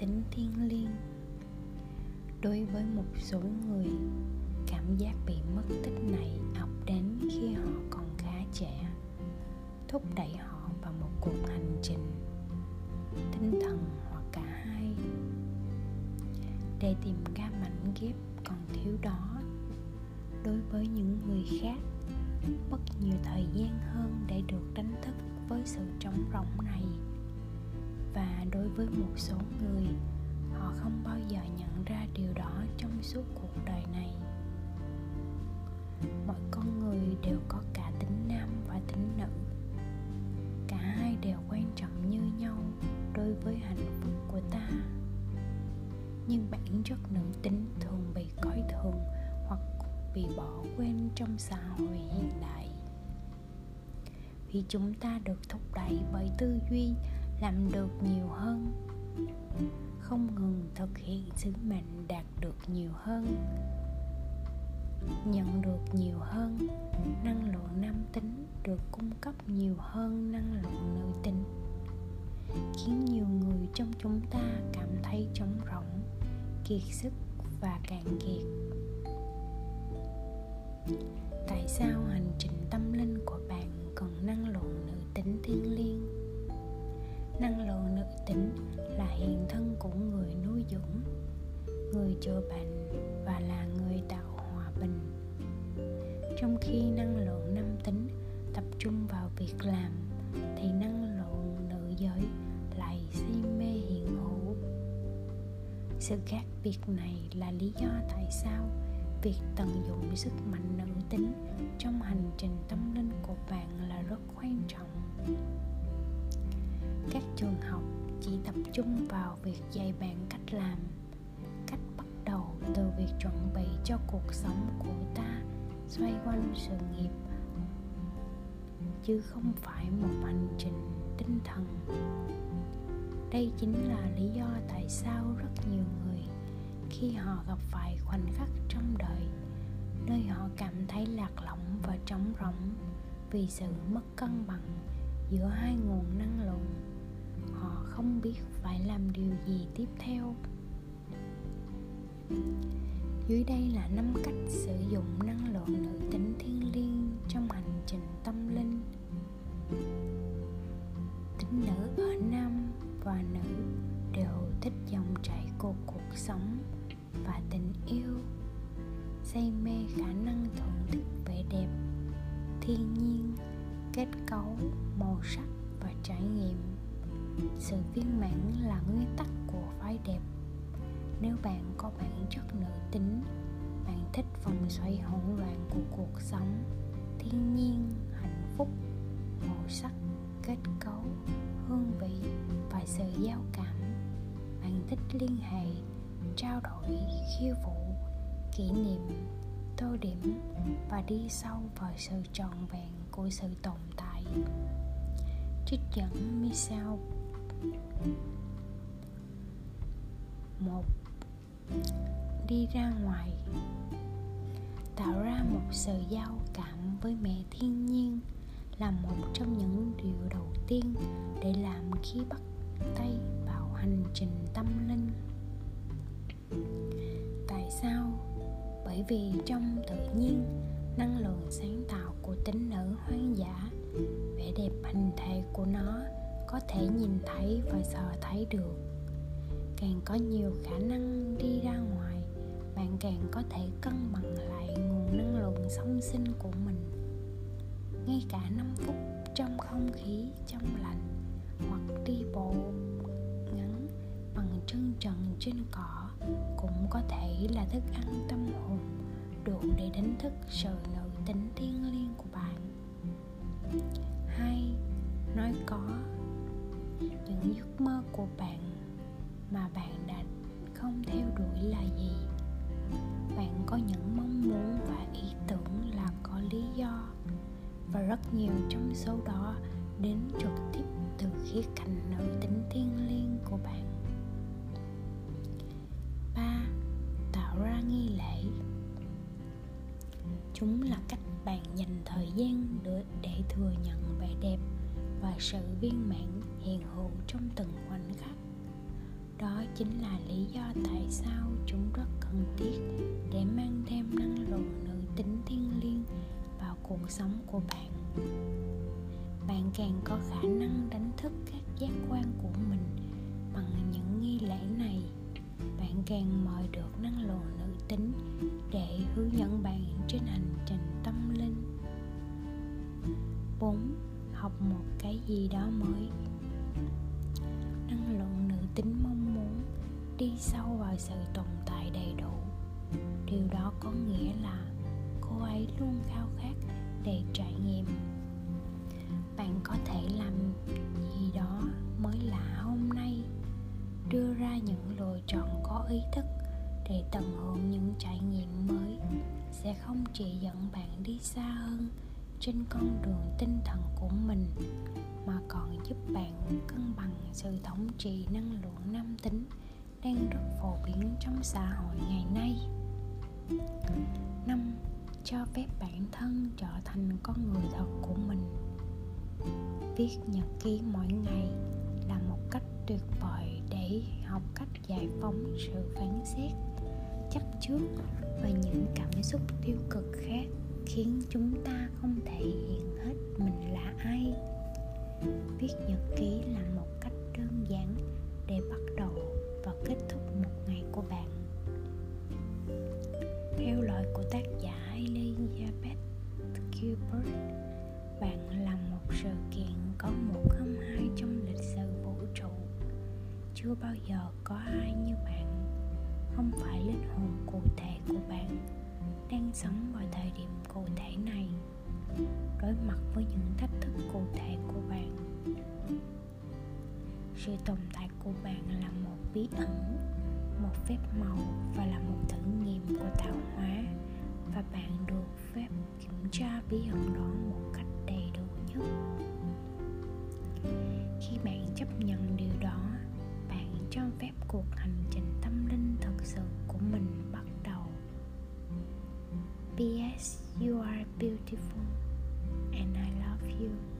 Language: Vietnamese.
tính thiêng liêng. Đối với một số người, cảm giác bị mất tích này ập đến khi họ còn khá trẻ, thúc đẩy họ vào một cuộc hành trình tinh thần hoặc cả hai. Để tìm ra mảnh ghép còn thiếu đó, đối với những người khác, mất nhiều thời gian hơn để được đánh thức với sự trống rỗng này và đối với một số người, họ không bao giờ nhận ra điều đó trong suốt cuộc đời này. Mọi con người đều có cả tính nam và tính nữ. Cả hai đều quan trọng như nhau đối với hạnh phúc của ta. Nhưng bản chất nữ tính thường bị coi thường hoặc bị bỏ quên trong xã hội hiện đại. Vì chúng ta được thúc đẩy bởi tư duy làm được nhiều hơn. Không ngừng thực hiện sứ mệnh đạt được nhiều hơn. Nhận được nhiều hơn. Năng lượng nam tính được cung cấp nhiều hơn năng lượng nữ tính. Khiến nhiều người trong chúng ta cảm thấy trống rỗng, kiệt sức và cạn kiệt. Tại sao hành trình tâm linh của bạn cần năng lượng nữ tính thiêng liêng? Năng lượng nữ tính là hiện thân của người nuôi dưỡng, người chữa bệnh và là người tạo hòa bình. Trong khi năng lượng nam tính tập trung vào việc làm, thì năng lượng nữ giới lại si mê hiện hữu. Sự khác biệt này là lý do tại sao việc tận dụng sức mạnh nữ tính trong hành trình tâm linh của bạn là rất quan trọng các trường học chỉ tập trung vào việc dạy bạn cách làm, cách bắt đầu từ việc chuẩn bị cho cuộc sống của ta xoay quanh sự nghiệp, chứ không phải một hành trình tinh thần. Đây chính là lý do tại sao rất nhiều người, khi họ gặp phải khoảnh khắc trong đời, nơi họ cảm thấy lạc lõng và trống rỗng vì sự mất cân bằng giữa hai nguồn năng lượng họ không biết phải làm điều gì tiếp theo. Dưới đây là năm cách sử dụng năng lượng nữ tính thiên liêng trong hành trình tâm linh. Tính nữ ở nam và nữ đều thích dòng chảy của cuộc sống và tình yêu, say mê khả năng thưởng thức vẻ đẹp, thiên nhiên, kết cấu, màu sắc và trải nghiệm sự viên mãn là nguyên tắc của phái đẹp. Nếu bạn có bản chất nữ tính, bạn thích vòng xoay hỗn loạn của cuộc sống, thiên nhiên, hạnh phúc, màu sắc, kết cấu, hương vị và sự giao cảm, bạn thích liên hệ, trao đổi, khiêu vũ, kỷ niệm, tô điểm và đi sâu vào sự trọn vẹn của sự tồn tại. Trích dẫn Michel một, đi ra ngoài, tạo ra một sự giao cảm với mẹ thiên nhiên là một trong những điều đầu tiên để làm khi bắt tay vào hành trình tâm linh. Tại sao? Bởi vì trong tự nhiên, năng lượng sáng tạo của tính nữ hoang dã, vẻ đẹp hình thể của nó có thể nhìn thấy và sờ thấy được. Càng có nhiều khả năng đi ra ngoài, bạn càng có thể cân bằng lại nguồn năng lượng sống sinh của mình. Ngay cả 5 phút trong không khí, trong lành hoặc đi bộ ngắn bằng chân trần trên cỏ cũng có thể là thức ăn tâm hồn, đủ để đánh thức sự nữ tính thiêng liêng của bạn. Hai nói có những giấc mơ của bạn mà bạn đã không theo đuổi là gì? Bạn có những mong muốn và ý tưởng là có lý do và rất nhiều trong số đó đến trực tiếp từ khía cạnh nữ tính thiêng liêng của bạn. Ba, tạo ra nghi lễ. Chúng là cách bạn dành thời gian để thừa nhận vẻ đẹp và sự viên mãn, hiện hữu trong từng khoảnh khắc đó chính là lý do tại sao chúng rất cần thiết để mang thêm năng lượng nữ tính thiêng liêng vào cuộc sống của bạn bạn càng có khả năng đánh thức các giác quan của mình bằng những nghi lễ này, bạn càng mời được năng lượng nữ tính để hướng dẫn bạn trên hành trình tâm linh 4. Học một cái gì đó mới. Năng lượng nữ tính mong muốn đi sâu vào sự tồn tại đầy đủ. Điều đó có nghĩa là cô ấy luôn khao khát để trải nghiệm. Bạn có thể làm gì đó mới lạ hôm nay. Đưa ra những lựa chọn có ý thức để tận hưởng những trải nghiệm mới sẽ không chỉ dẫn bạn đi xa hơn trên con đường tinh thần của mình, mà còn giúp bạn cân bằng sự thống trị năng lượng nam tính đang rất phổ biến trong xã hội ngày nay. Năm, cho phép bản thân trở thành con người thật của mình. Viết nhật ký mỗi ngày là một cách tuyệt vời để học cách giải phóng sự phán xét, chấp trước và những cảm xúc tiêu cực khác khiến chúng ta không thể hiện hết mình là ai. Viết nhật ký là một cách đơn giản để bắt đầu và kết thúc một ngày của bạn. Theo lời của tác giả Elizabeth Gilbert, bạn là một sự kiện có một không hai trong lịch sử vũ trụ. Chưa bao giờ có ai như bạn. Không phải linh hồn cụ thể của bạn đang sống vào đối mặt với những thách thức cụ thể của bạn. Sự tồn tại của bạn là một bí ẩn, một phép màu và là một thử nghiệm của tạo hóa, và bạn được phép kiểm tra bí ẩn đó một cách đầy đủ nhất. Khi bạn chấp nhận điều đó, bạn cho phép cuộc hành trình tâm linh thực sự của mình bắt đầu. P.S. You are beautiful. You.